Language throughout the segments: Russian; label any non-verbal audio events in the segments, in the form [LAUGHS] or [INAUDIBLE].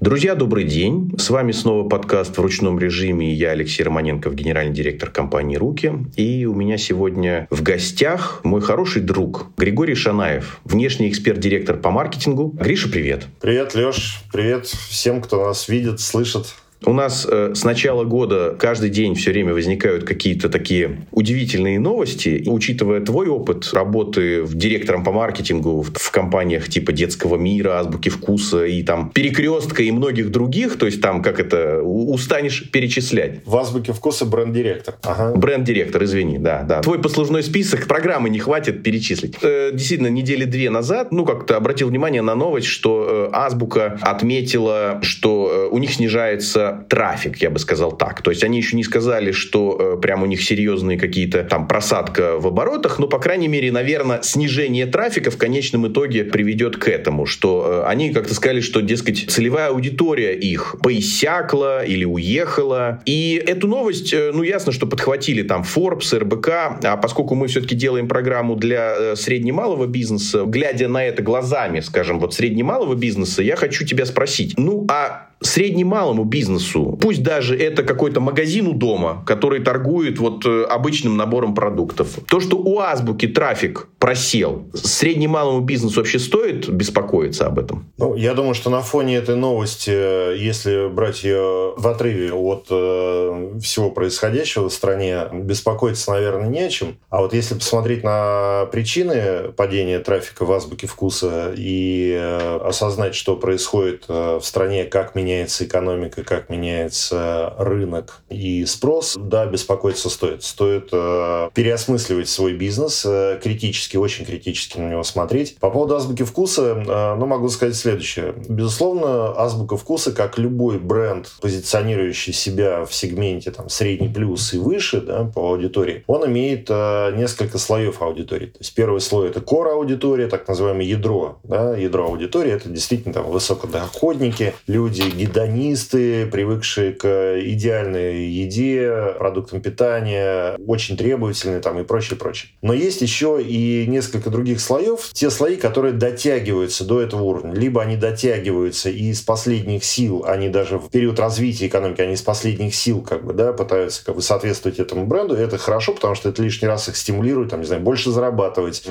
Друзья, добрый день. С вами снова подкаст в ручном режиме. Я Алексей Романенков, генеральный директор компании «Руки». И у меня сегодня в гостях мой хороший друг Григорий Шанаев, внешний эксперт-директор по маркетингу. Гриша, привет. Привет, Леш. Привет всем, кто нас видит, слышит. У нас э, с начала года каждый день все время возникают какие-то такие удивительные новости. И, учитывая твой опыт работы в директором по маркетингу в, в компаниях типа детского мира, азбуки вкуса и там перекрестка и многих других, то есть там как это устанешь перечислять. В азбуке вкуса бренд-директор. Ага. Бренд-директор, извини, да, да. Твой послужной список программы не хватит перечислить. Э, действительно, недели две назад, ну как-то обратил внимание на новость, что э, азбука отметила, что э, у них снижается трафик, я бы сказал так. То есть они еще не сказали, что э, прям у них серьезные какие-то там просадка в оборотах, но, по крайней мере, наверное, снижение трафика в конечном итоге приведет к этому, что э, они как-то сказали, что, дескать, целевая аудитория их поиссякла или уехала. И эту новость, э, ну, ясно, что подхватили там Forbes, РБК, а поскольку мы все-таки делаем программу для э, среднемалого бизнеса, глядя на это глазами, скажем, вот среднемалого бизнеса, я хочу тебя спросить, ну, а среднемалому бизнесу, пусть даже это какой-то магазин у дома, который торгует вот э, обычным набором продуктов. То, что у Азбуки трафик просел, среднемалому бизнесу вообще стоит беспокоиться об этом? Ну, я думаю, что на фоне этой новости, если брать ее в отрыве от э, всего происходящего в стране, беспокоиться, наверное, не о чем. А вот если посмотреть на причины падения трафика в Азбуке вкуса и э, осознать, что происходит э, в стране, как меняется меняется экономика, как меняется рынок и спрос, да, беспокоиться стоит. Стоит э, переосмысливать свой бизнес, э, критически, очень критически на него смотреть. По поводу азбуки вкуса, э, ну, могу сказать следующее. Безусловно, азбука вкуса, как любой бренд, позиционирующий себя в сегменте там, средний плюс и выше да, по аудитории, он имеет э, несколько слоев аудитории. То есть первый слой это core аудитория, так называемое ядро. Да, ядро аудитории это действительно там высокодоходники, люди гедонисты, привыкшие к идеальной еде, продуктам питания, очень требовательные там и прочее, прочее. Но есть еще и несколько других слоев, те слои, которые дотягиваются до этого уровня. Либо они дотягиваются и из последних сил, они даже в период развития экономики, они из последних сил как бы, да, пытаются как бы соответствовать этому бренду. И это хорошо, потому что это лишний раз их стимулирует, там, не знаю, больше зарабатывать,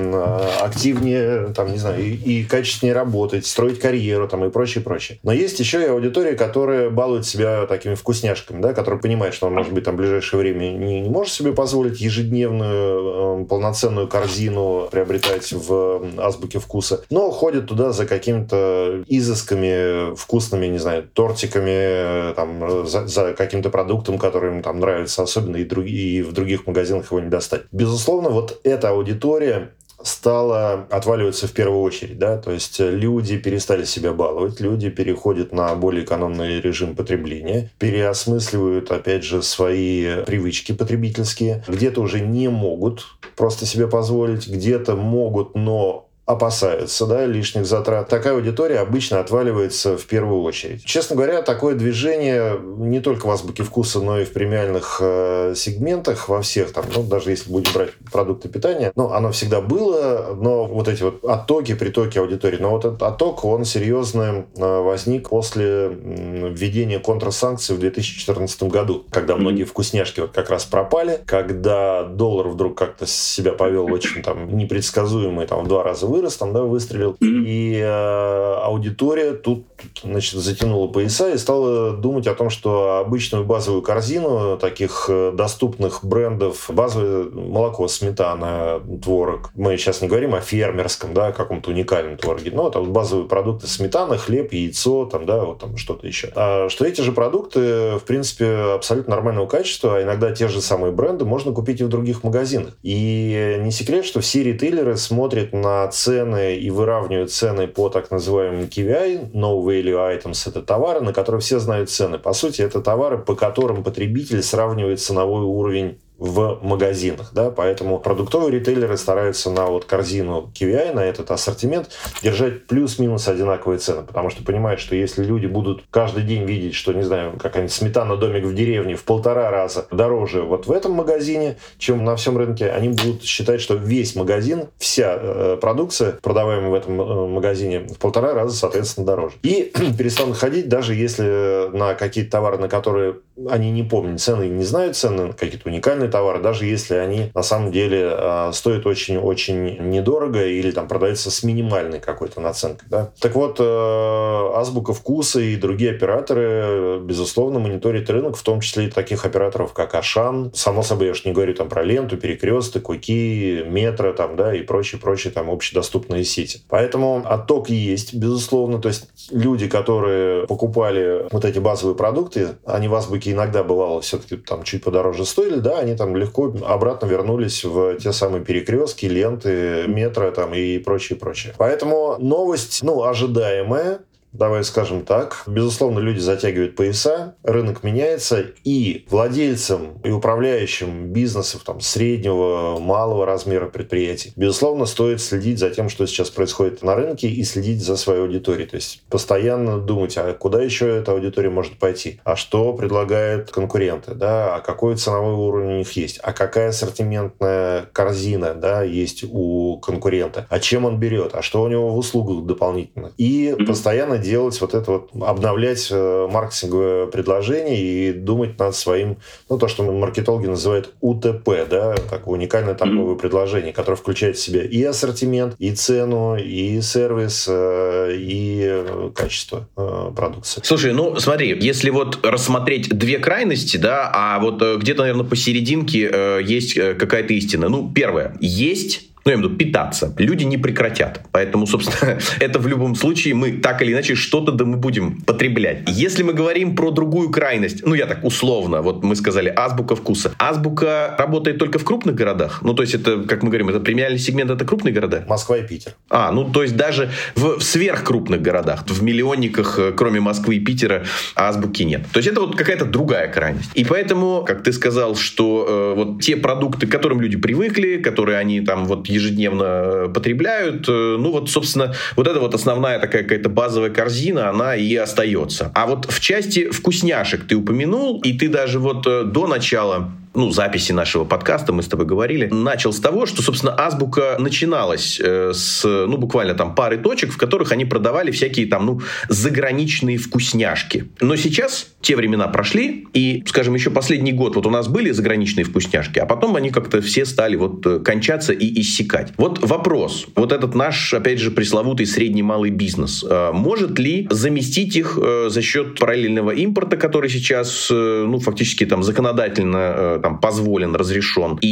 активнее, там, не знаю, и, и качественнее работать, строить карьеру там и прочее, прочее. Но есть еще и аудитория, аудитория, которая балует себя такими вкусняшками, да, которая понимает, что он, может быть, там в ближайшее время не, не может себе позволить ежедневную э, полноценную корзину приобретать в азбуке вкуса, но ходит туда за какими-то изысками вкусными, не знаю, тортиками, там, за, за каким-то продуктом, который им там нравится особенно, и, друг, и в других магазинах его не достать. Безусловно, вот эта аудитория стала отваливаться в первую очередь. Да? То есть люди перестали себя баловать, люди переходят на более экономный режим потребления, переосмысливают, опять же, свои привычки потребительские. Где-то уже не могут просто себе позволить, где-то могут, но опасаются да, лишних затрат. Такая аудитория обычно отваливается в первую очередь. Честно говоря, такое движение не только в азбуке вкуса, но и в премиальных э, сегментах, во всех там, ну, даже если будем брать продукты питания, ну, оно всегда было, но вот эти вот оттоки, притоки аудитории, но вот этот отток, он серьезно э, возник после введения контрсанкций в 2014 году, когда многие вкусняшки вот как раз пропали, когда доллар вдруг как-то себя повел очень там непредсказуемый, там в два раза вырос, вырос, там, да, выстрелил. И э, аудитория тут, значит, затянула пояса и стала думать о том, что обычную базовую корзину таких э, доступных брендов, базовое молоко, сметана, творог. Мы сейчас не говорим о фермерском, да, каком-то уникальном твороге, но там базовые продукты сметана, хлеб, яйцо, там, да, вот там что-то еще. А что эти же продукты, в принципе, абсолютно нормального качества, а иногда те же самые бренды можно купить и в других магазинах. И не секрет, что все ритейлеры смотрят на цены цены и выравнивают цены по так называемым KVI, No Value Items, это товары, на которые все знают цены. По сути, это товары, по которым потребитель сравнивает ценовой уровень в магазинах, да, поэтому продуктовые ритейлеры стараются на вот корзину KVI, на этот ассортимент держать плюс-минус одинаковые цены, потому что понимают, что если люди будут каждый день видеть, что, не знаю, какая-нибудь сметана домик в деревне в полтора раза дороже вот в этом магазине, чем на всем рынке, они будут считать, что весь магазин, вся э, продукция, продаваемая в этом э, магазине, в полтора раза, соответственно, дороже. И [CLEARS THROAT] перестанут ходить, даже если на какие-то товары, на которые они не помнят цены не знают цены, какие-то уникальные товары, даже если они на самом деле э, стоят очень-очень недорого или там продаются с минимальной какой-то наценкой. Да? Так вот, э, Азбука Вкуса и другие операторы, безусловно, мониторят рынок, в том числе и таких операторов, как Ашан. Само собой, я уж не говорю там про ленту, перекресток, Уки, метро там, да, и прочие-прочие там общедоступные сети. Поэтому отток есть, безусловно. То есть люди, которые покупали вот эти базовые продукты, они в Азбуке иногда бывало все-таки там чуть подороже стоили, да, они там легко обратно вернулись в те самые перекрестки, ленты, метро там и прочее, прочее. Поэтому новость, ну, ожидаемая, Давай скажем так. Безусловно, люди затягивают пояса, рынок меняется, и владельцам и управляющим бизнесов там, среднего, малого размера предприятий, безусловно, стоит следить за тем, что сейчас происходит на рынке, и следить за своей аудиторией. То есть постоянно думать, а куда еще эта аудитория может пойти, а что предлагают конкуренты, да, а какой ценовой уровень у них есть, а какая ассортиментная корзина да, есть у конкурента, а чем он берет, а что у него в услугах дополнительно. И постоянно делать вот это вот, обновлять э, маркетинговое предложение и думать над своим, ну, то, что маркетологи называют УТП, да, такое уникальное торговое mm-hmm. предложение, которое включает в себя и ассортимент, и цену, и сервис, э, и э, качество продукции. Слушай, ну, смотри, если вот рассмотреть две крайности, да, а вот где-то, наверное, посерединке есть какая-то истина. Ну, первое, есть ну, я имею в виду питаться, люди не прекратят. Поэтому, собственно, [LAUGHS] это в любом случае мы так или иначе что-то да мы будем потреблять. Если мы говорим про другую крайность, ну, я так условно, вот мы сказали азбука вкуса. Азбука работает только в крупных городах? Ну, то есть это, как мы говорим, это премиальный сегмент, это крупные города? Москва и Питер. А, ну, то есть даже в, в сверхкрупных городах, в миллионниках, э, кроме Москвы и Питера, азбуки нет. То есть это вот какая-то другая крайность. И поэтому, как ты сказал, что э, вот те продукты, к которым люди привыкли, которые они там вот ежедневно э, потребляют. Э, ну вот, собственно, вот эта вот основная такая какая-то базовая корзина, она и остается. А вот в части вкусняшек ты упомянул, и ты даже вот э, до начала ну, записи нашего подкаста, мы с тобой говорили, начал с того, что, собственно, Азбука начиналась э, с, ну, буквально там пары точек, в которых они продавали всякие там, ну, заграничные вкусняшки. Но сейчас те времена прошли, и, скажем, еще последний год вот у нас были заграничные вкусняшки, а потом они как-то все стали вот э, кончаться и иссякать. Вот вопрос, вот этот наш, опять же, пресловутый средний малый бизнес, э, может ли заместить их э, за счет параллельного импорта, который сейчас, ну, фактически там законодательно там позволен, разрешен. И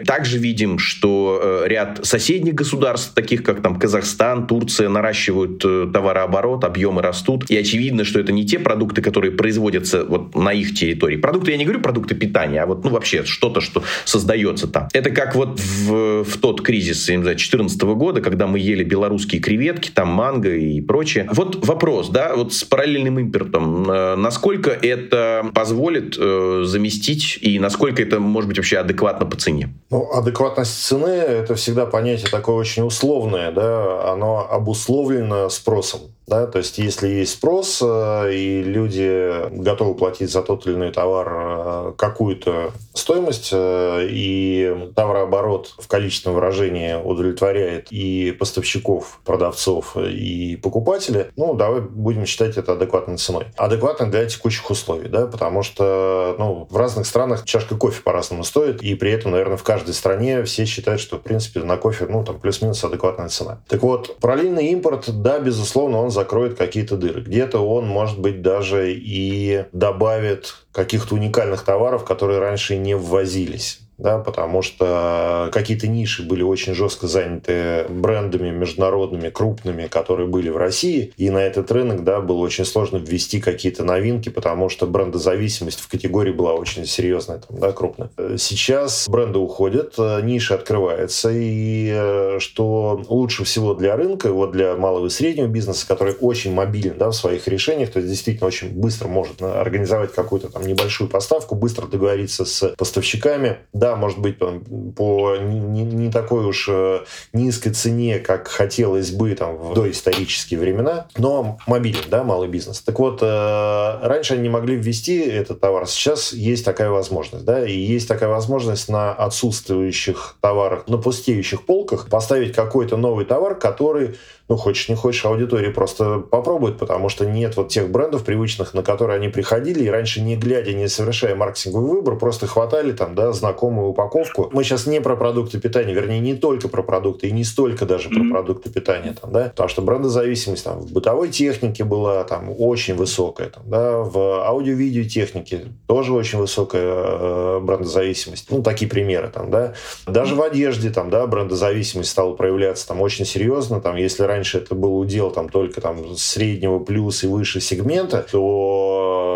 также видим, что ряд соседних государств, таких как там Казахстан, Турция, наращивают товарооборот, объемы растут, и очевидно, что это не те продукты, которые производятся вот на их территории. Продукты, я не говорю продукты питания, а вот ну, вообще что-то, что создается там. Это как вот в, в тот кризис, я не знаю, 2014 года, когда мы ели белорусские креветки, там манго и прочее. Вот вопрос, да, вот с параллельным импортом, э, насколько это позволит э, заместить и насколько это может быть вообще адекватно по цене? Ну, адекватность цены – это всегда понятие такое очень условное, да, оно обусловлено спросом. Да, то есть, если есть спрос, э, и люди готовы платить за тот или иной товар э, какую-то стоимость, э, и товарооборот в количественном выражении удовлетворяет и поставщиков, продавцов, и покупателей, ну, давай будем считать это адекватной ценой. Адекватной для текущих условий, да, потому что ну, в разных странах чашка кофе по-разному стоит, и при этом, наверное, в каждой стране все считают, что, в принципе, на кофе, ну, там, плюс-минус адекватная цена. Так вот, параллельный импорт, да, безусловно, он закроет какие-то дыры. Где-то он, может быть, даже и добавит каких-то уникальных товаров, которые раньше не ввозились. Да, потому что какие-то ниши были очень жестко заняты брендами международными, крупными, которые были в России, и на этот рынок, да, было очень сложно ввести какие-то новинки, потому что брендозависимость в категории была очень серьезная, там, да, крупная. Сейчас бренды уходят, ниша открывается, и э, что лучше всего для рынка, вот для малого и среднего бизнеса, который очень мобилен, да, в своих решениях, то есть действительно очень быстро может организовать какую-то там небольшую поставку, быстро договориться с поставщиками, да, может быть, по не, не такой уж э, низкой цене, как хотелось бы там в доисторические времена, но мобилен, да, малый бизнес. Так вот, э, раньше они не могли ввести этот товар, сейчас есть такая возможность, да, и есть такая возможность на отсутствующих товарах, на пустеющих полках поставить какой-то новый товар, который ну, хочешь не хочешь, аудитория просто попробует, потому что нет вот тех брендов привычных, на которые они приходили, и раньше не глядя, не совершая маркетинговый выбор, просто хватали там, да, знакомую упаковку. Мы сейчас не про продукты питания, вернее, не только про продукты, и не столько даже mm-hmm. про продукты питания, там, да, потому что брендозависимость там в бытовой технике была там очень высокая, там, да, в аудио-видео технике тоже очень высокая э, брендозависимость. Ну, такие примеры там, да. Даже в одежде там, да, брендозависимость стала проявляться там очень серьезно, там, если раньше это был удел там только там среднего плюс и выше сегмента, то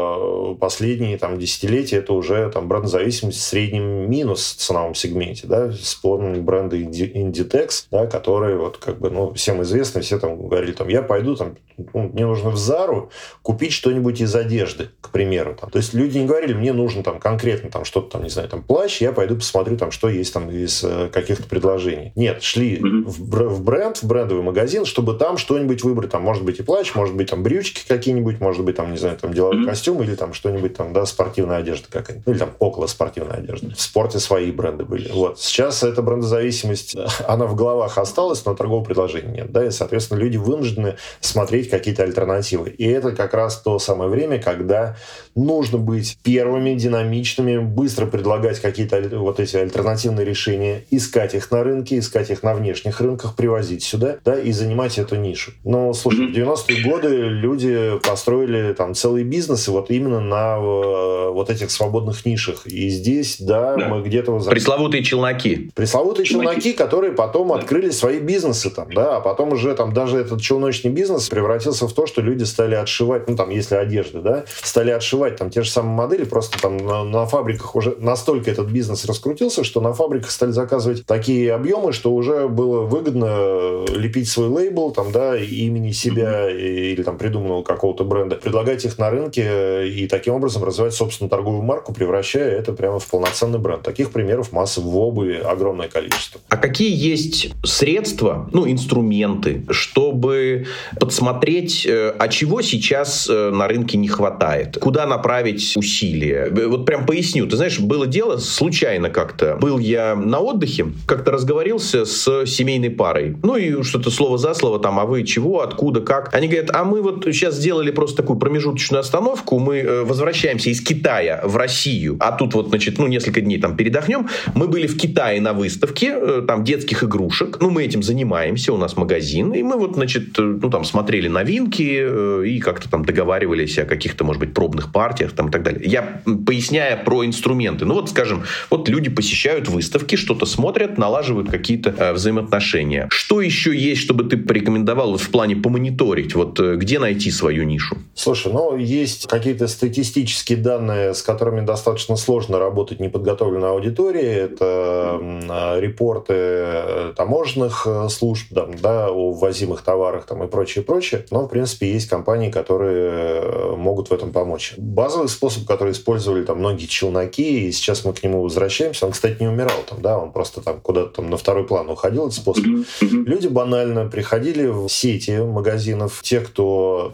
последние там десятилетия это уже там брендозависимость в среднем минус в ценовом сегменте, да, вспомним бренды Inditex, да, которые вот как бы, ну, всем известны, все там говорили, там, я пойду там, ну, мне нужно в Зару купить что-нибудь из одежды, к примеру, там. То есть люди не говорили, мне нужно там конкретно там что-то там, не знаю, там плащ, я пойду посмотрю там, что есть там из э, каких-то предложений. Нет, шли mm-hmm. в, в бренд, в брендовый магазин, чтобы там что-нибудь выбрать. Там может быть и плащ, может быть там брючки какие-нибудь, может быть там, не знаю, там деловой mm-hmm. костюм или там что-нибудь там, да, спортивная одежда какая-нибудь. Ну, или там около спортивная одежда. В спорте свои бренды были. Вот. Сейчас эта брендозависимость, она в головах осталась, но торгового предложения нет. Да, и, соответственно, люди вынуждены смотреть какие-то альтернативы. И это как раз то самое время, когда нужно быть первыми, динамичными, быстро предлагать какие-то вот эти альтернативные решения, искать их на рынке, искать их на внешних рынках, привозить сюда, да, и занимать занимать эту нишу. Но, слушай, в 90-е годы люди построили там целые бизнесы вот именно на э, вот этих свободных нишах. И здесь, да, да. мы где-то... Возвращаем... Пресловутые челноки. Пресловутые челноки, челноки которые потом да. открыли свои бизнесы там, да, а потом уже там даже этот челночный бизнес превратился в то, что люди стали отшивать, ну там, если одежда, да, стали отшивать там те же самые модели, просто там на, на фабриках уже настолько этот бизнес раскрутился, что на фабриках стали заказывать такие объемы, что уже было выгодно лепить свой лейбл лейбл, там, да, имени себя mm-hmm. или там придуманного какого-то бренда, предлагать их на рынке и таким образом развивать собственную торговую марку, превращая это прямо в полноценный бренд. Таких примеров масса в обуви огромное количество. А какие есть средства, ну, инструменты, чтобы подсмотреть, э, а чего сейчас э, на рынке не хватает? Куда направить усилия? Вот прям поясню. Ты знаешь, было дело случайно как-то. Был я на отдыхе, как-то разговорился с семейной парой. Ну и что-то слово за слово там, а вы чего, откуда, как. Они говорят, а мы вот сейчас сделали просто такую промежуточную остановку, мы э, возвращаемся из Китая в Россию, а тут вот, значит, ну, несколько дней там передохнем. Мы были в Китае на выставке, э, там, детских игрушек, ну, мы этим занимаемся, у нас магазин, и мы вот, значит, э, ну, там, смотрели новинки и как-то там договаривались о каких-то, может быть, пробных партиях там и так далее. Я поясняя про инструменты, ну, вот, скажем, вот люди посещают выставки, что-то смотрят, налаживают какие-то э, взаимоотношения. Что еще есть, чтобы ты порекомендовал вот в плане помониторить? Вот э, где найти свою нишу? Слушай, ну, есть какие-то статистические данные, с которыми достаточно сложно работать неподготовленной аудитории. Это а, репорты э, таможенных э, служб да, да, о ввозимых товарах там, и прочее, прочее. Но, в принципе, есть компании, которые могут в этом помочь. Базовый способ, который использовали там многие челноки, и сейчас мы к нему возвращаемся, он, кстати, не умирал там, да, он просто там куда-то там на второй план уходил, этот способ. Люди банально приходили в сети магазинов, те, кто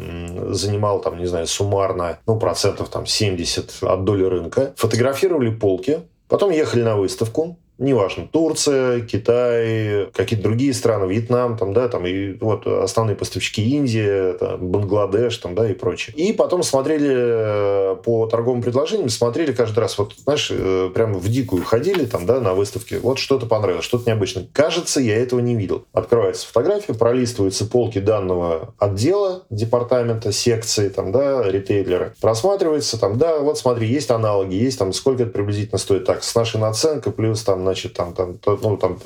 занимал там, не знаю, суммарно, ну, процентов там 70 от доли рынка, фотографировали полки, потом ехали на выставку, неважно, Турция, Китай, какие-то другие страны, Вьетнам, там, да, там, и вот основные поставщики Индия, там, Бангладеш, там, да, и прочее. И потом смотрели э, по торговым предложениям, смотрели каждый раз, вот, знаешь, э, прямо в дикую ходили, там, да, на выставке, вот что-то понравилось, что-то необычное. Кажется, я этого не видел. Открывается фотография, пролистываются полки данного отдела, департамента, секции, там, да, ритейлера. Просматривается, там, да, вот смотри, есть аналоги, есть там, сколько это приблизительно стоит. Так, с нашей наценкой плюс там, значит, там, там, ну, там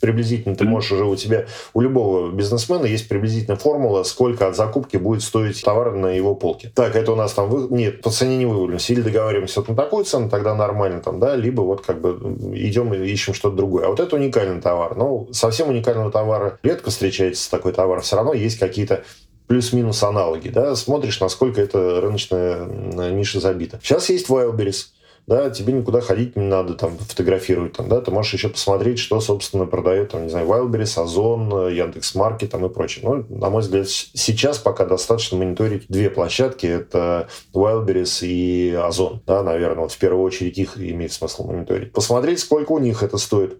приблизительно ты можешь уже у тебя, у любого бизнесмена есть приблизительная формула, сколько от закупки будет стоить товар на его полке. Так, это у нас там, вы... нет, по цене не вывалимся, или договариваемся вот на такую цену, тогда нормально там, да, либо вот как бы идем и ищем что-то другое. А вот это уникальный товар. Ну, совсем уникального товара редко встречается такой товар, все равно есть какие-то плюс-минус аналоги, да, смотришь, насколько это рыночная ниша забита. Сейчас есть Wildberries, да, тебе никуда ходить не надо, там, фотографировать, там, да, ты можешь еще посмотреть, что, собственно, продает, там, не знаю, Wildberries, Озон, Яндекс.Маркет, там, и прочее. Ну, на мой взгляд, сейчас пока достаточно мониторить две площадки, это Wildberries и Озон, да, наверное, вот в первую очередь их имеет смысл мониторить. Посмотреть, сколько у них это стоит,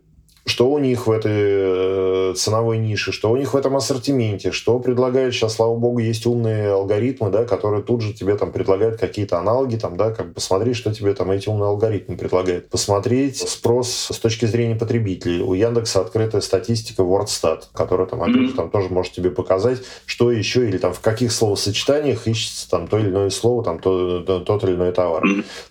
что у них в этой э, ценовой нише, что у них в этом ассортименте, что предлагают сейчас, слава богу, есть умные алгоритмы, да, которые тут же тебе там предлагают какие-то аналоги, там, да, как посмотреть, что тебе там эти умные алгоритмы предлагают. Посмотреть спрос с точки зрения потребителей. У Яндекса открытая статистика WordStat, которая там, опять же, там тоже может тебе показать, что еще или там в каких словосочетаниях ищется там то или иное слово, там то, то, тот или иной товар.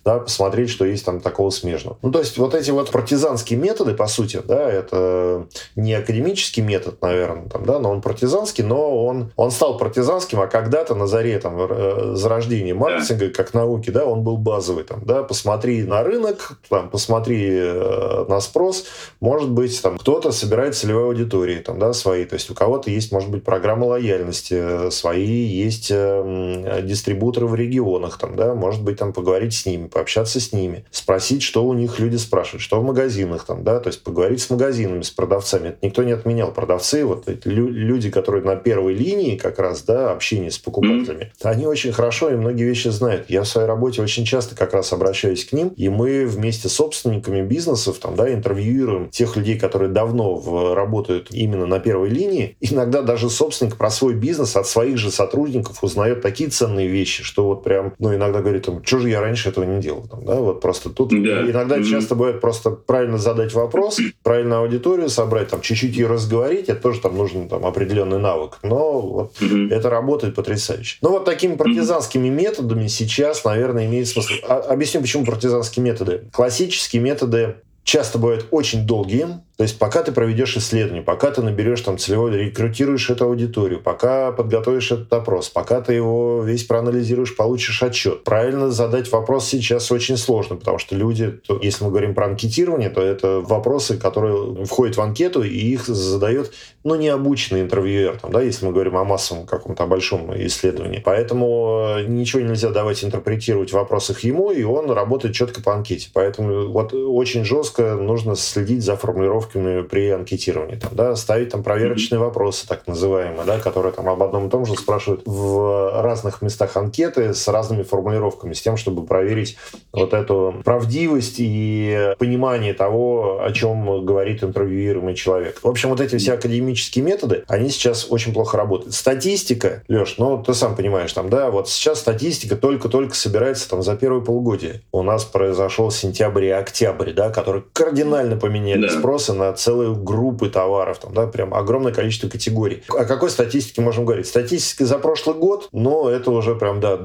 Да, посмотреть, что есть там такого смежного. Ну, то есть вот эти вот партизанские методы, по сути, да, это не академический метод, наверное, там, да, но он партизанский, но он, он стал партизанским, а когда-то на заре там, э, зарождения маркетинга, да. как науки, да, он был базовый, там, да, посмотри на рынок, там, посмотри э, на спрос, может быть, там, кто-то собирает целевой аудитории, там, да, свои, то есть у кого-то есть, может быть, программа лояльности, э, свои есть э, дистрибуторы в регионах, там, да, может быть, там, поговорить с ними, пообщаться с ними, спросить, что у них люди спрашивают, что в магазинах, там, да, то есть поговорить с с магазинами, с продавцами. Это никто не отменял. Продавцы, вот эти люди, которые на первой линии как раз, да, общения с покупателями, mm-hmm. они очень хорошо и многие вещи знают. Я в своей работе очень часто как раз обращаюсь к ним, и мы вместе с собственниками бизнесов, там, да, интервьюируем тех людей, которые давно в, работают именно на первой линии. Иногда даже собственник про свой бизнес от своих же сотрудников узнает такие ценные вещи, что вот прям, ну, иногда говорит, там, что же я раньше этого не делал, там, да, вот просто тут yeah. иногда mm-hmm. часто бывает просто правильно задать вопрос, правильно правильно аудиторию собрать, там чуть-чуть ее разговорить, это тоже там нужен там определенный навык. Но вот mm-hmm. это работает потрясающе. Но вот такими партизанскими mm-hmm. методами сейчас, наверное, имеет смысл. А, объясню, почему партизанские методы. Классические методы часто бывают очень долгие, то есть пока ты проведешь исследование, пока ты наберешь там целевой, рекрутируешь эту аудиторию, пока подготовишь этот опрос, пока ты его весь проанализируешь, получишь отчет. Правильно задать вопрос сейчас очень сложно, потому что люди, то, если мы говорим про анкетирование, то это вопросы, которые входят в анкету, и их задает, ну, необученный интервьюер, там, да, если мы говорим о массовом каком-то большом исследовании. Поэтому э, ничего нельзя давать интерпретировать в вопросах ему, и он работает четко по анкете. Поэтому вот очень жестко нужно следить за формулировкой формулировками при анкетировании. Там, да, ставить там проверочные вопросы, так называемые, да, которые там об одном и том же спрашивают в разных местах анкеты с разными формулировками, с тем, чтобы проверить вот эту правдивость и понимание того, о чем говорит интервьюируемый человек. В общем, вот эти все академические методы, они сейчас очень плохо работают. Статистика, Леш, ну, ты сам понимаешь, там, да, вот сейчас статистика только-только собирается там за первое полугодие. У нас произошел сентябрь и октябрь, да, которые кардинально поменяли да. спросы на целые группы товаров, там, да, прям огромное количество категорий. О какой статистике можем говорить? Статистика за прошлый год, но это уже прям, да,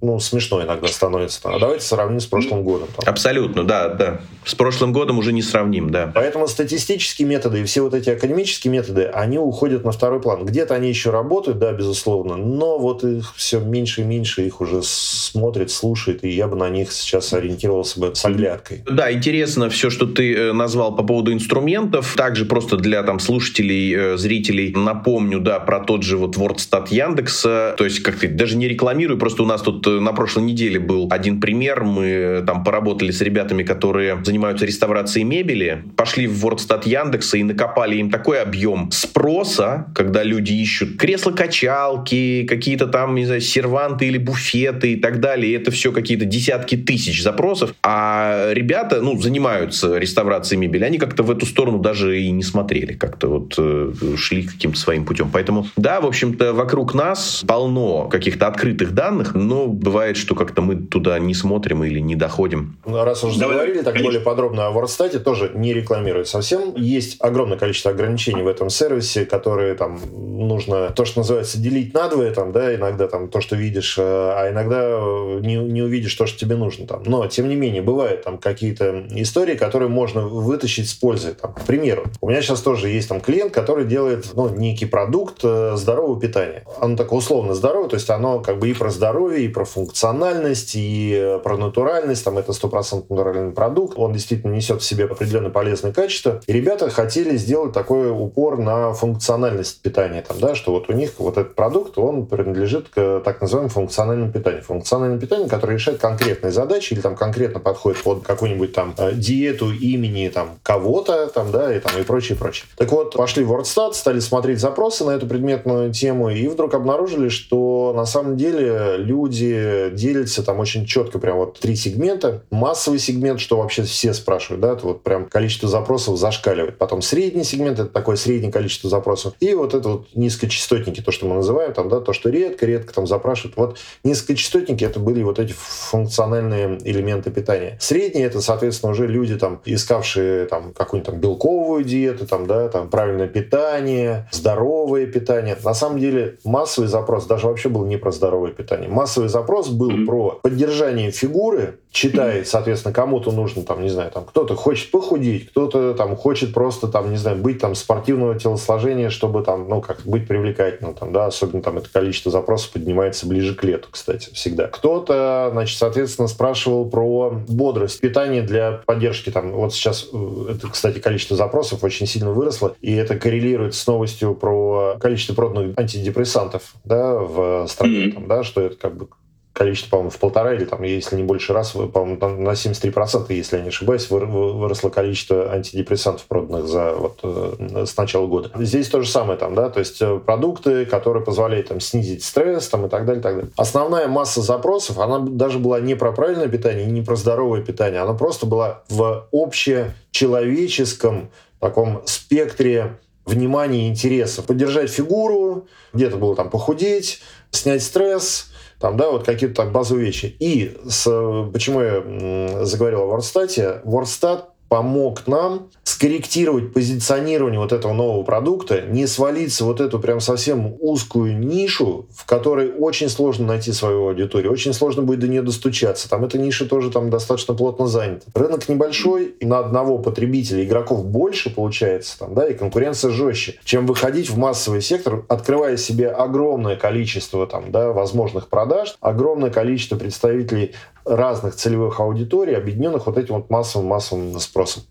ну, смешно иногда становится. А давайте сравним с прошлым годом. Там. Абсолютно, да, да. С прошлым годом уже не сравним, да. Поэтому статистические методы и все вот эти академические методы, они уходят на второй план. Где-то они еще работают, да, безусловно, но вот их все меньше и меньше их уже смотрит, слушает, и я бы на них сейчас ориентировался бы с оглядкой. Да, интересно все, что ты э, назвал по поводу инструментов, моментов. Также просто для там слушателей, э, зрителей напомню, да, про тот же вот WordStat Яндекса. То есть, как ты, даже не рекламирую, просто у нас тут э, на прошлой неделе был один пример. Мы э, там поработали с ребятами, которые занимаются реставрацией мебели, пошли в WordStat Яндекса и накопали им такой объем спроса, когда люди ищут кресла-качалки, какие-то там, не знаю, серванты или буфеты и так далее. И это все какие-то десятки тысяч запросов. А ребята, ну, занимаются реставрацией мебели, они как-то в эту сторону даже и не смотрели, как-то вот э, шли каким-то своим путем. Поэтому, да, в общем-то, вокруг нас полно каких-то открытых данных, но бывает, что как-то мы туда не смотрим или не доходим. Ну, раз уже заговорили так более подробно о WordStat, тоже не рекламируют совсем. Есть огромное количество ограничений в этом сервисе, которые там нужно, то, что называется, делить надвое, там, да, иногда там то, что видишь, э, а иногда э, не, не увидишь то, что тебе нужно там. Но, тем не менее, бывают там какие-то истории, которые можно вытащить с пользой. Там, к примеру, у меня сейчас тоже есть там клиент, который делает ну, некий продукт э, здорового питания. Оно такое условно здоровое, то есть оно как бы и про здоровье, и про функциональность, и про натуральность, там это стопроцентно натуральный продукт, он действительно несет в себе определенные полезные качества. И ребята хотели сделать такой упор на функциональность питания, там, да, что вот у них вот этот продукт, он принадлежит к так называемому функциональному питанию. Функциональное питание, которое решает конкретные задачи или там конкретно подходит под какую-нибудь там э, диету имени там кого-то, там, да, и там и прочее, прочее. Так вот, пошли в WordStat, стали смотреть запросы на эту предметную тему, и вдруг обнаружили, что на самом деле люди делятся там очень четко, прям вот три сегмента. Массовый сегмент, что вообще все спрашивают, да, это вот прям количество запросов зашкаливает. Потом средний сегмент, это такое среднее количество запросов. И вот это вот низкочастотники, то, что мы называем, там, да, то, что редко-редко там запрашивают. Вот низкочастотники, это были вот эти функциональные элементы питания. Средние, это, соответственно, уже люди, там, искавшие там какую-нибудь там белковую диету, там, да, там, правильное питание, здоровое питание. На самом деле, массовый запрос даже вообще был не про здоровое питание. Массовый запрос был mm-hmm. про поддержание фигуры, читает, соответственно, кому-то нужно, там, не знаю, там, кто-то хочет похудеть, кто-то там хочет просто, там, не знаю, быть там спортивного телосложения, чтобы там, ну, как быть привлекательным, там, да, особенно там это количество запросов поднимается ближе к лету, кстати, всегда. Кто-то, значит, соответственно, спрашивал про бодрость, питание для поддержки, там, вот сейчас, э, это, кстати, количество запросов очень сильно выросло, и это коррелирует с новостью про количество проданных антидепрессантов, да, в стране, mm-hmm. там, да, что это как бы количество, по-моему, в полтора или там, если не больше раз, по-моему, на 73%, если я не ошибаюсь, выросло количество антидепрессантов, проданных за вот э, с начала года. Здесь то же самое там, да, то есть э, продукты, которые позволяют там снизить стресс там и так далее, так далее. Основная масса запросов, она даже была не про правильное питание, не про здоровое питание, она просто была в общечеловеческом таком спектре внимания и интересов. Поддержать фигуру, где-то было там похудеть, снять стресс, там, да, вот какие-то так базовые вещи. И с, почему я заговорил о Вордстате? Вордстат помог нам скорректировать позиционирование вот этого нового продукта, не свалиться вот эту прям совсем узкую нишу, в которой очень сложно найти свою аудиторию, очень сложно будет до нее достучаться. Там эта ниша тоже там достаточно плотно занята. Рынок небольшой, на одного потребителя игроков больше получается, там, да, и конкуренция жестче, чем выходить в массовый сектор, открывая себе огромное количество там, да, возможных продаж, огромное количество представителей разных целевых аудиторий, объединенных вот этим вот массовым-массовым спросом.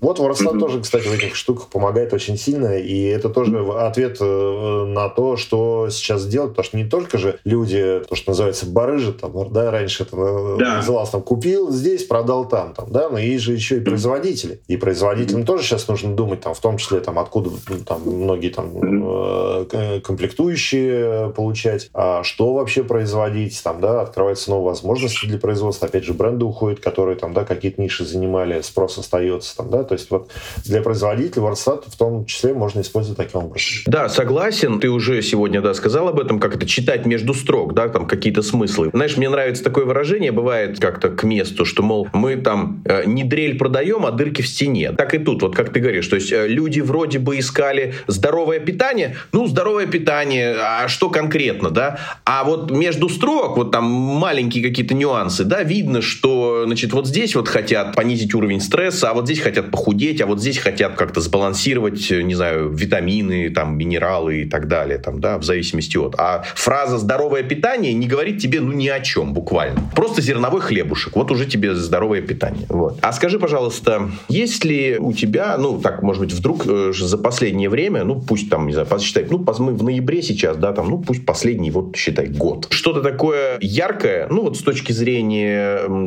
Вот mm-hmm. тоже, кстати, в этих штуках помогает очень сильно, и это тоже ответ э, на то, что сейчас делать, потому что не только же люди, то, что называется, барыжат, там, да, раньше это э, да. называлось, там, купил здесь, продал там, там, да, но есть же еще и производители, и производителям тоже сейчас нужно думать, там, в том числе, там, откуда ну, там многие там mm-hmm. комплектующие получать, а что вообще производить, там, да, открываются новые возможности для производства, производства, опять же, бренды уходят, которые там, да, какие-то ниши занимали, спрос остается там, да, то есть вот для производителей WordStat в том числе можно использовать таким образом. Да, согласен, ты уже сегодня, да, сказал об этом, как это читать между строк, да, там какие-то смыслы. Знаешь, мне нравится такое выражение, бывает как-то к месту, что, мол, мы там э, не дрель продаем, а дырки в стене. Так и тут, вот как ты говоришь, то есть э, люди вроде бы искали здоровое питание, ну, здоровое питание, а что конкретно, да? А вот между строк, вот там маленькие какие-то нюансы, Да, видно, что, значит, вот здесь вот хотят понизить уровень стресса, а вот здесь хотят похудеть, а вот здесь хотят как-то сбалансировать, не знаю, витамины, там, минералы и так далее, там, да, в зависимости от. А фраза «здоровое питание» не говорит тебе, ну, ни о чем буквально. Просто зерновой хлебушек. Вот уже тебе здоровое питание. Вот. А скажи, пожалуйста, есть ли у тебя, ну, так, может быть, вдруг э, за последнее время, ну, пусть там, не знаю, посчитай, ну, мы в ноябре сейчас, да, там, ну, пусть последний, вот, считай, год. Что-то такое яркое, ну, вот с точки зрения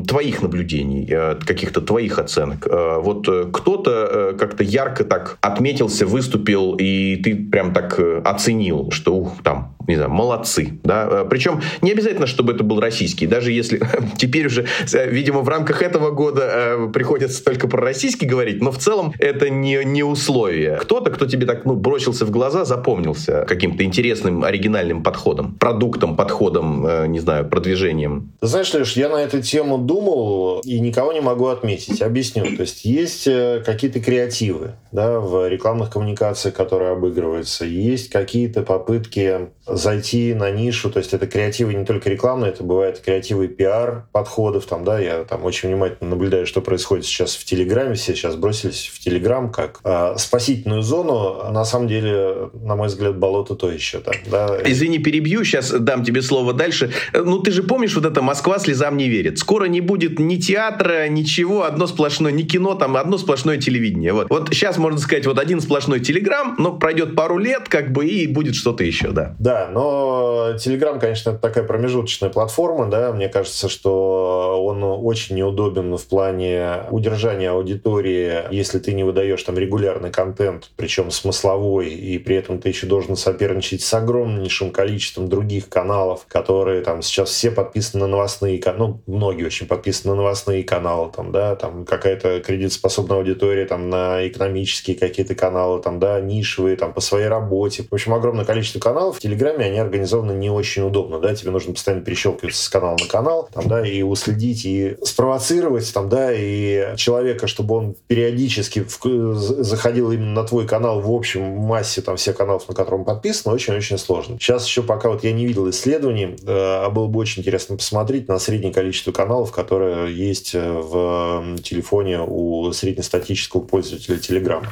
твоих наблюдений, э, каких-то твоих оценок. Э, вот кто-то как-то ярко так отметился, выступил, и ты прям так оценил, что, ух, там, не знаю, молодцы, да, причем не обязательно, чтобы это был российский, даже если [LAUGHS] теперь уже, видимо, в рамках этого года приходится только про российский говорить, но в целом это не, не условие. Кто-то, кто тебе так, ну, бросился в глаза, запомнился каким-то интересным, оригинальным подходом, продуктом, подходом, э, не знаю, продвижением. Знаешь, Леш, я на эту тему думал и никого не могу отметить. Объясню. То есть есть э, какие-то креативы да, в рекламных коммуникациях, которые обыгрываются. Есть какие-то попытки зайти на нишу. То есть это креативы не только рекламные, это бывает креативы пиар подходов. Там, да, я там очень внимательно наблюдаю, что происходит сейчас в Телеграме. Все сейчас бросились в Телеграм как э, спасительную зону. На самом деле, на мой взгляд, болото то еще. Да, да. Извини, перебью. Сейчас дам тебе слово дальше. Ну, ты же помнишь вот это «Москва слезам не верит». Скоро не будет ни театра, ничего, одно сплошное, ни кино, там одно сплошное телевидение. Вот, вот сейчас можно сказать, вот один сплошной Телеграм, но пройдет пару лет, как бы, и будет что-то еще, да. Да, но Телеграм, конечно, это такая промежуточная платформа, да, мне кажется, что он очень неудобен в плане удержания аудитории, если ты не выдаешь там регулярный контент, причем смысловой, и при этом ты еще должен соперничать с огромнейшим количеством других каналов, которые там сейчас все подписаны на новостные каналы, многие очень подписаны на новостные каналы, там, да, там какая-то кредитоспособная аудитория там на экономические какие-то каналы, там, да, нишевые, там, по своей работе. В общем, огромное количество каналов. В Телеграме они организованы не очень удобно, да, тебе нужно постоянно перещелкиваться с канала на канал, там, да, и уследить, и спровоцировать, там, да, и человека, чтобы он периодически в, заходил именно на твой канал в общем массе там всех каналов, на котором подписан, очень-очень сложно. Сейчас еще пока вот я не видел исследований, э, а было бы очень интересно посмотреть на среднее количество каналов, которые есть э, в телефоне у среднестатического пользователя Telegram.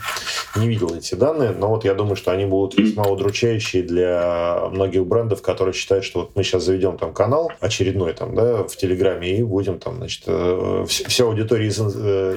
Не видел эти данные, но вот я думаю, что они будут весьма удручающие для многих брендов, которые считают, что вот мы сейчас заведем там канал очередной там, да, в Телеграме и будем там, значит, э, вся аудитория из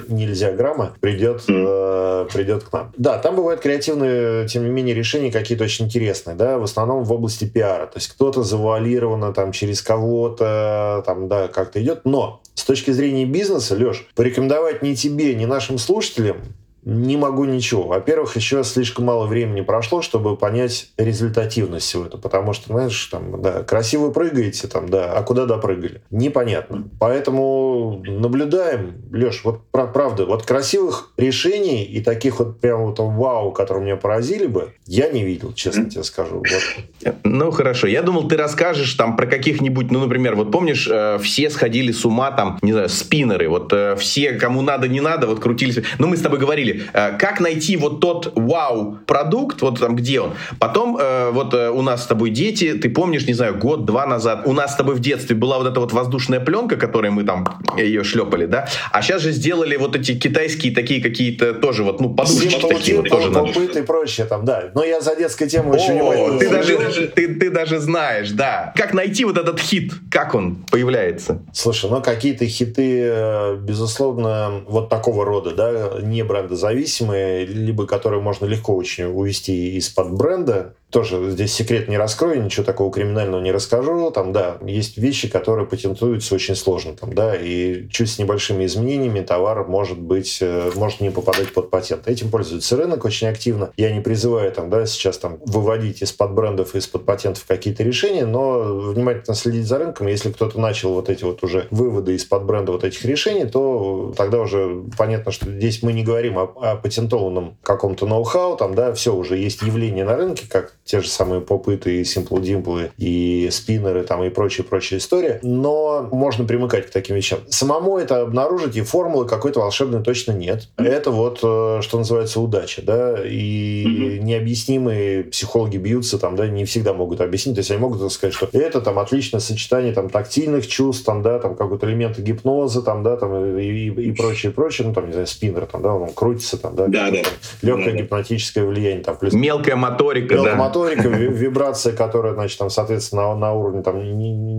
нельзя грамма придет, придет к нам. Да, там бывают креативные, тем не менее, решения какие-то очень интересные, да, в основном в области пиара. То есть кто-то завуалированно там через кого-то там, да, как-то идет. Но с точки зрения бизнеса, Леш, порекомендовать ни тебе, ни нашим слушателям не могу ничего. Во-первых, еще слишком мало времени прошло, чтобы понять результативность всего этого. Потому что, знаешь, там, да, красиво прыгаете, там, да, а куда допрыгали? Непонятно. Поэтому наблюдаем, Леш, вот правда, вот красивых решений и таких вот прям вот вау, которые меня поразили бы, я не видел, честно тебе скажу. Вот. Ну, хорошо. Я думал, ты расскажешь там про каких-нибудь, ну, например, вот помнишь, э, все сходили с ума там, не знаю, спиннеры, вот э, все, кому надо, не надо, вот крутились. Ну, мы с тобой говорили, Э, как найти вот тот вау-продукт, вот там где он. Потом э, вот э, у нас с тобой дети, ты помнишь, не знаю, год-два назад, у нас с тобой в детстве была вот эта вот воздушная пленка, которой мы там ее шлепали, да, а сейчас же сделали вот эти китайские такие какие-то тоже вот, ну, подушечки такие вот тоже. Попыт и прочее там, да. Но я за детской тему еще не ты даже, ты, ты даже знаешь, да. Как найти вот этот хит? Как он появляется? Слушай, ну какие-то хиты, безусловно, вот такого рода, да, не бренда зависимые, либо которые можно легко очень увести из-под бренда, тоже здесь секрет не раскрою, ничего такого криминального не расскажу. Там, да, есть вещи, которые патентуются очень сложно. Там, да, и чуть с небольшими изменениями товар может быть, э, может не попадать под патент. Этим пользуется рынок очень активно. Я не призываю там, да, сейчас там выводить из-под брендов, из-под патентов какие-то решения, но внимательно следить за рынком. Если кто-то начал вот эти вот уже выводы из-под бренда вот этих решений, то тогда уже понятно, что здесь мы не говорим о, о патентованном каком-то ноу-хау, там, да, все уже есть явление на рынке, как те же самые попыты и Simple Dimple, и спиннеры там и прочая-прочая история. Но можно примыкать к таким вещам. Самому это обнаружить и формулы какой-то волшебной точно нет. Это вот, э, что называется, удача, да, и необъяснимые психологи бьются там, да, не всегда могут объяснить. То есть они могут сказать, что это там отличное сочетание там тактильных чувств, там, да, там какой-то элементы гипноза, там, да, там и, и, и прочее, прочее, ну, там, не знаю, спиннер, там, да, он крутится, там, да, да, да. легкое да, гипнотическое влияние, там, плюс... Мелкая моторика, Мелкая да. Моторика, вибрация, которая, значит, там, соответственно, на, уровне там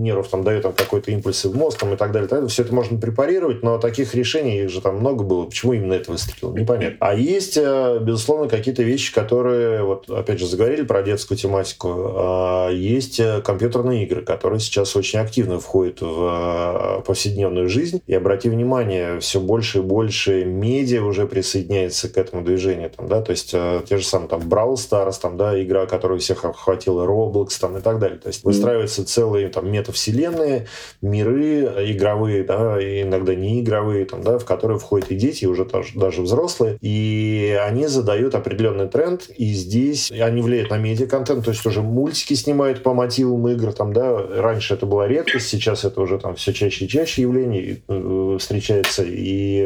нервов там дает там какой-то импульсы в мозг, там, и так далее, так далее. Все это можно препарировать, но таких решений, их же там много было. Почему именно это выстрелило? Непонятно. А есть, э, безусловно, какие-то вещи, которые, вот, опять же, заговорили про детскую тематику. А, есть э, компьютерные игры, которые сейчас очень активно входят в э, повседневную жизнь. И обрати внимание, все больше и больше медиа уже присоединяется к этому движению. Там, да? То есть те же самые там Brawl Stars, там, да, игра, которая всех охватила, Roblox там, и так далее. То есть выстраиваются целые там, метавселенные, миры игровые, да, и иногда не игровые, там, да, в которые входят и дети, и уже даже, даже взрослые. И они задают определенный тренд, и здесь они влияют на медиа-контент, то есть уже мультики снимают по мотивам игр, там, да, раньше это была редкость, сейчас это уже там все чаще и чаще явление э, встречается, и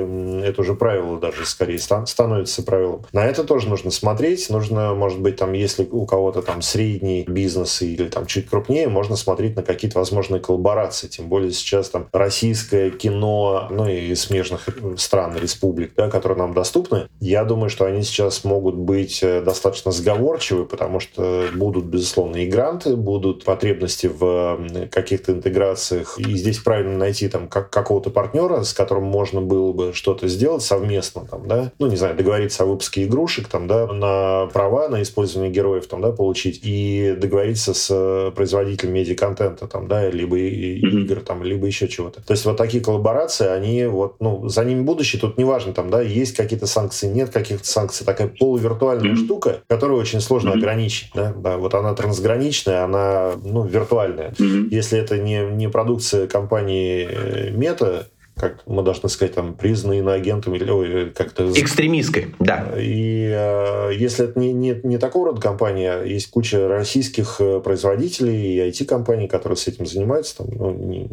это уже правило даже скорее становится правилом. На это тоже нужно смотреть, нужно, может быть, там, если у кого-то там средний бизнес или там чуть крупнее, можно смотреть на какие-то возможные коллаборации, тем более сейчас там российское кино, ну и смежных стран, республик, да, которые нам доступны, я думаю, что они сейчас могут быть э, достаточно сговорчивы, потому что будут, безусловно, и гранты, будут потребности в каких-то интеграциях, и здесь правильно найти там как, какого-то партнера, с которым можно было бы что-то сделать совместно, там, да, ну, не знаю, договориться о выпуске игрушек, там, да, на права, на использование героев, там, да, получить, и договориться с э, производителем медиа-контента, там, да, либо игр, там, либо еще чего-то. То есть вот такие коллаборации, они вот, ну, за ними будущее, тут неважно, там, да, есть какие-то санкции, нет каких-то санкций, такая полувиртуальная mm-hmm. штука, которую очень сложно mm-hmm. ограничить, да, да, вот она трансграничная, она, ну, виртуальная. Mm-hmm. Если это не, не продукция компании Мета, как мы должны сказать, там, признанной иноагентом или как-то... Экстремистской, да. И э, если это не, не, не такого рода компания, есть куча российских э, производителей и IT-компаний, которые с этим занимаются, там, ну, не,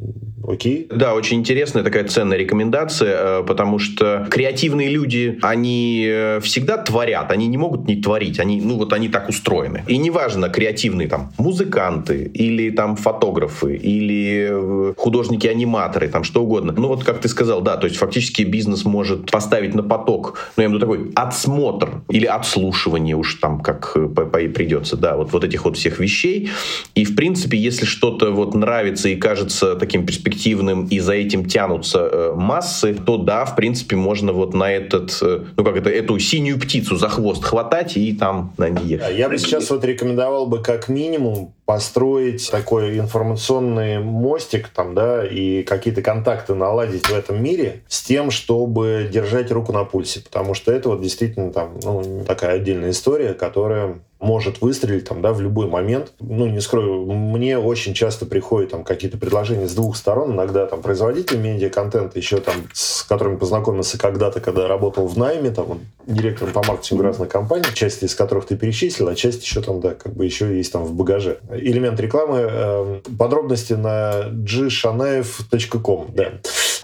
окей. Да, очень интересная такая ценная рекомендация, э, потому что креативные люди, они э, всегда творят, они не могут не творить, они, ну вот они так устроены. И неважно, креативные там музыканты или там фотографы или художники-аниматоры, там что угодно. Ну вот как как ты сказал, да, то есть фактически бизнес может поставить на поток, ну, я имею такой отсмотр или отслушивание уж там как э, придется, да, вот, вот этих вот всех вещей. И, в принципе, если что-то вот нравится и кажется таким перспективным, и за этим тянутся э, массы, то да, в принципе, можно вот на этот, э, ну, как это, эту синюю птицу за хвост хватать и там на ней ехать. Я бы сейчас вот рекомендовал бы как минимум построить такой информационный мостик там, да, и какие-то контакты наладить в этом мире с тем, чтобы держать руку на пульсе, потому что это вот действительно там, ну, такая отдельная история, которая может выстрелить там, да, в любой момент. Ну, не скрою, мне очень часто приходят там какие-то предложения с двух сторон. Иногда там производитель медиа-контента, еще там, с которыми познакомился когда-то, когда работал в найме, там, он директором по маркетингу разных компаний, часть из которых ты перечислил, а часть еще там, да, как бы еще есть там в багаже. Элемент рекламы, э, подробности на gshanaev.com, да.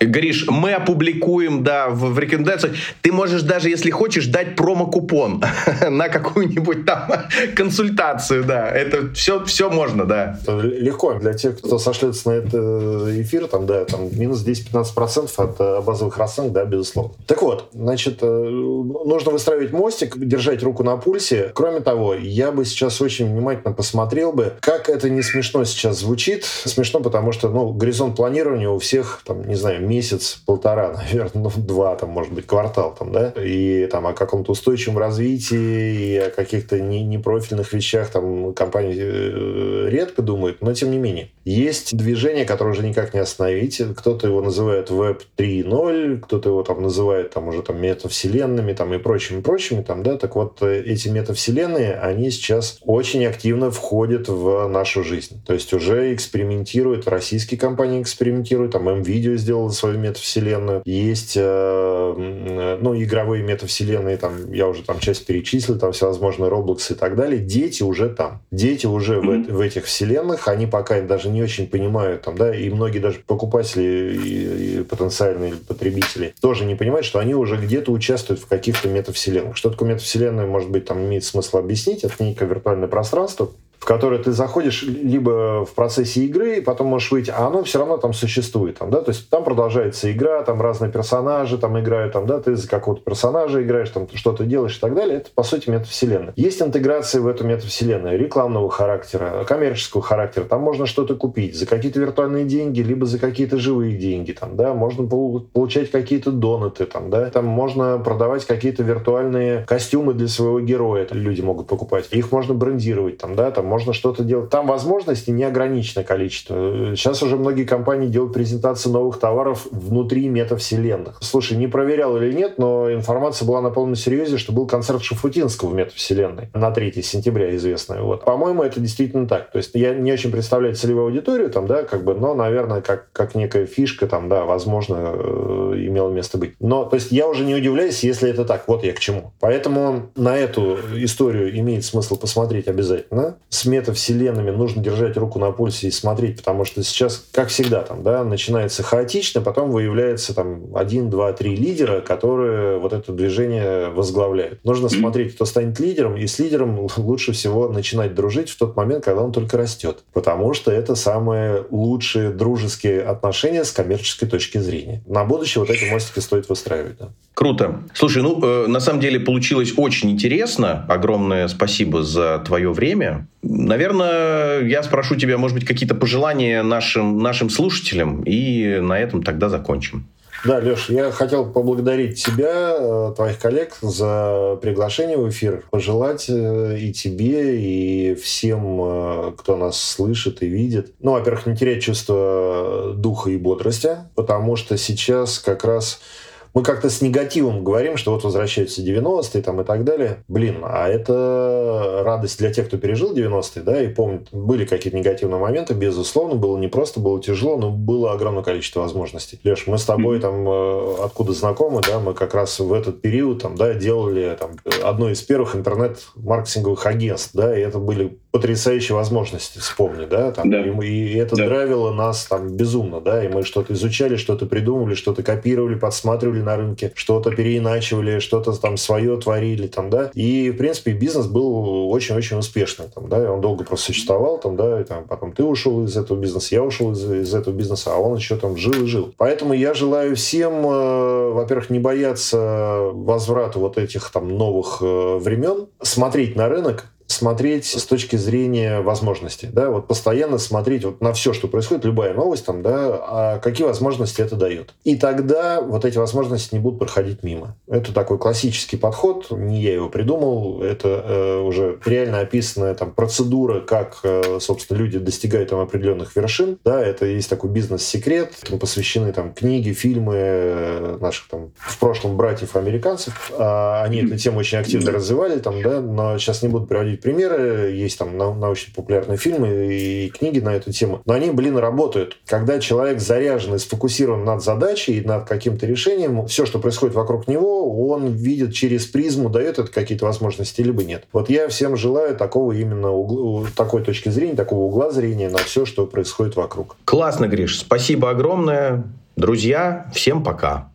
Гриш, мы опубликуем, да, в, в рекомендациях. Ты можешь даже, если хочешь, дать промо-купон [LAUGHS] на какую-нибудь там [LAUGHS] консультацию, да. Это все, все можно, да. Легко. Для тех, кто сошлется на этот эфир, там, да, там минус 10-15% от э, базовых расценок, да, безусловно. Так вот, значит, э, нужно выстраивать мостик, держать руку на пульсе. Кроме того, я бы сейчас очень внимательно посмотрел бы, как это не смешно сейчас звучит. Смешно, потому что, ну, горизонт планирования у всех, там, не знаю, месяц-полтора, [LAUGHS] наверное, ну, два, там, может быть, квартал, там, да, и там о каком-то устойчивом развитии, и о каких-то не, непрофильных вещах там компании э, редко думают, но тем не менее. Есть движение, которое уже никак не остановить. Кто-то его называет Web 3.0, кто-то его там называет там уже там метавселенными там и прочими, прочими там, да, так вот э, эти метавселенные, они сейчас очень активно входят в нашу жизнь. То есть уже экспериментируют, российские компании экспериментируют, там M-Video сделала свою метавселенную, есть, э, ну, игровые метавселенные, там, я уже там часть перечислил, там всевозможные Roblox и так далее. Дети уже там. Дети уже mm-hmm. в, в этих вселенных, они пока даже не очень понимают, там, да, и многие даже покупатели и, и потенциальные потребители тоже не понимают, что они уже где-то участвуют в каких-то метавселенных. Что такое метавселенная, может быть, там имеет смысл объяснить. Это некое виртуальное пространство, в которое ты заходишь либо в процессе игры, потом можешь выйти, а оно все равно там существует. Там, да? То есть там продолжается игра, там разные персонажи там играют, там, да, ты за какого-то персонажа играешь, там что-то делаешь и так далее. Это, по сути, метавселенная. Есть интеграция в эту метавселенную рекламного характера, коммерческого характера. Там можно что-то купить за какие-то виртуальные деньги, либо за какие-то живые деньги. Там, да? Можно получать какие-то донаты. Там, да? там можно продавать какие-то виртуальные костюмы для своего героя. Люди могут покупать. Их можно брендировать. Там, да? там можно что-то делать. Там возможности неограниченное количество. Сейчас уже многие компании делают презентации новых товаров внутри метавселенных. Слушай, не проверял или нет, но информация была на полном серьезе, что был концерт Шафутинского в метавселенной на 3 сентября известный. Вот. По-моему, это действительно так. То есть я не очень представляю целевую аудиторию там, да, как бы, но, наверное, как, как некая фишка там, да, возможно, э, имело место быть. Но, то есть я уже не удивляюсь, если это так. Вот я к чему. Поэтому на эту историю имеет смысл посмотреть обязательно. С с метавселенными нужно держать руку на пульсе и смотреть, потому что сейчас, как всегда, там, да, начинается хаотично, потом выявляется там один, два, три лидера, которые вот это движение возглавляют. Нужно смотреть, кто станет лидером, и с лидером лучше всего начинать дружить в тот момент, когда он только растет, потому что это самые лучшие дружеские отношения с коммерческой точки зрения. На будущее вот эти мостики стоит выстраивать. Да. Круто. Слушай, ну, э, на самом деле получилось очень интересно. Огромное спасибо за твое время. Наверное, я спрошу тебя, может быть, какие-то пожелания нашим, нашим слушателям, и на этом тогда закончим. Да, Леш, я хотел поблагодарить тебя, э, твоих коллег за приглашение в эфир, пожелать э, и тебе, и всем, э, кто нас слышит и видит. Ну, во-первых, не терять чувство духа и бодрости, потому что сейчас как раз мы как-то с негативом говорим, что вот возвращаются 90-е там и так далее. Блин, а это радость для тех, кто пережил 90-е, да, и помнит, были какие-то негативные моменты, безусловно, было непросто, было тяжело, но было огромное количество возможностей. Леш, мы с тобой там э, откуда знакомы, да, мы как раз в этот период там, да, делали там одно из первых интернет-маркетинговых агентств, да, и это были потрясающие возможности, вспомни, да, там, да. И, и это да. драйвило нас там безумно, да, и мы что-то изучали, что-то придумывали, что-то копировали, подсматривали на рынке, что-то переиначивали, что-то там свое творили, там, да, и, в принципе, бизнес был очень-очень успешный, там, да, и он долго просто существовал, там, да, и там, потом ты ушел из этого бизнеса, я ушел из, из этого бизнеса, а он еще там жил и жил. Поэтому я желаю всем, э, во-первых, не бояться возврата вот этих там новых э, времен, смотреть на рынок, смотреть с точки зрения возможностей, да, вот постоянно смотреть вот на все, что происходит, любая новость там, да, а какие возможности это дает. И тогда вот эти возможности не будут проходить мимо. Это такой классический подход, не я его придумал, это э, уже реально описанная там процедура, как, э, собственно, люди достигают там определенных вершин, да, это есть такой бизнес-секрет, этому посвящены там книги, фильмы э, наших там в прошлом братьев-американцев, а они эту тему очень активно развивали там, да, но сейчас не буду приводить примеры, есть там научно-популярные фильмы и книги на эту тему, но они, блин, работают. Когда человек заряжен и сфокусирован над задачей и над каким-то решением, все, что происходит вокруг него, он видит через призму, дает это какие-то возможности, либо нет. Вот я всем желаю такого именно угла, такой точки зрения, такого угла зрения на все, что происходит вокруг. Классно, Гриш. Спасибо огромное. Друзья, всем пока.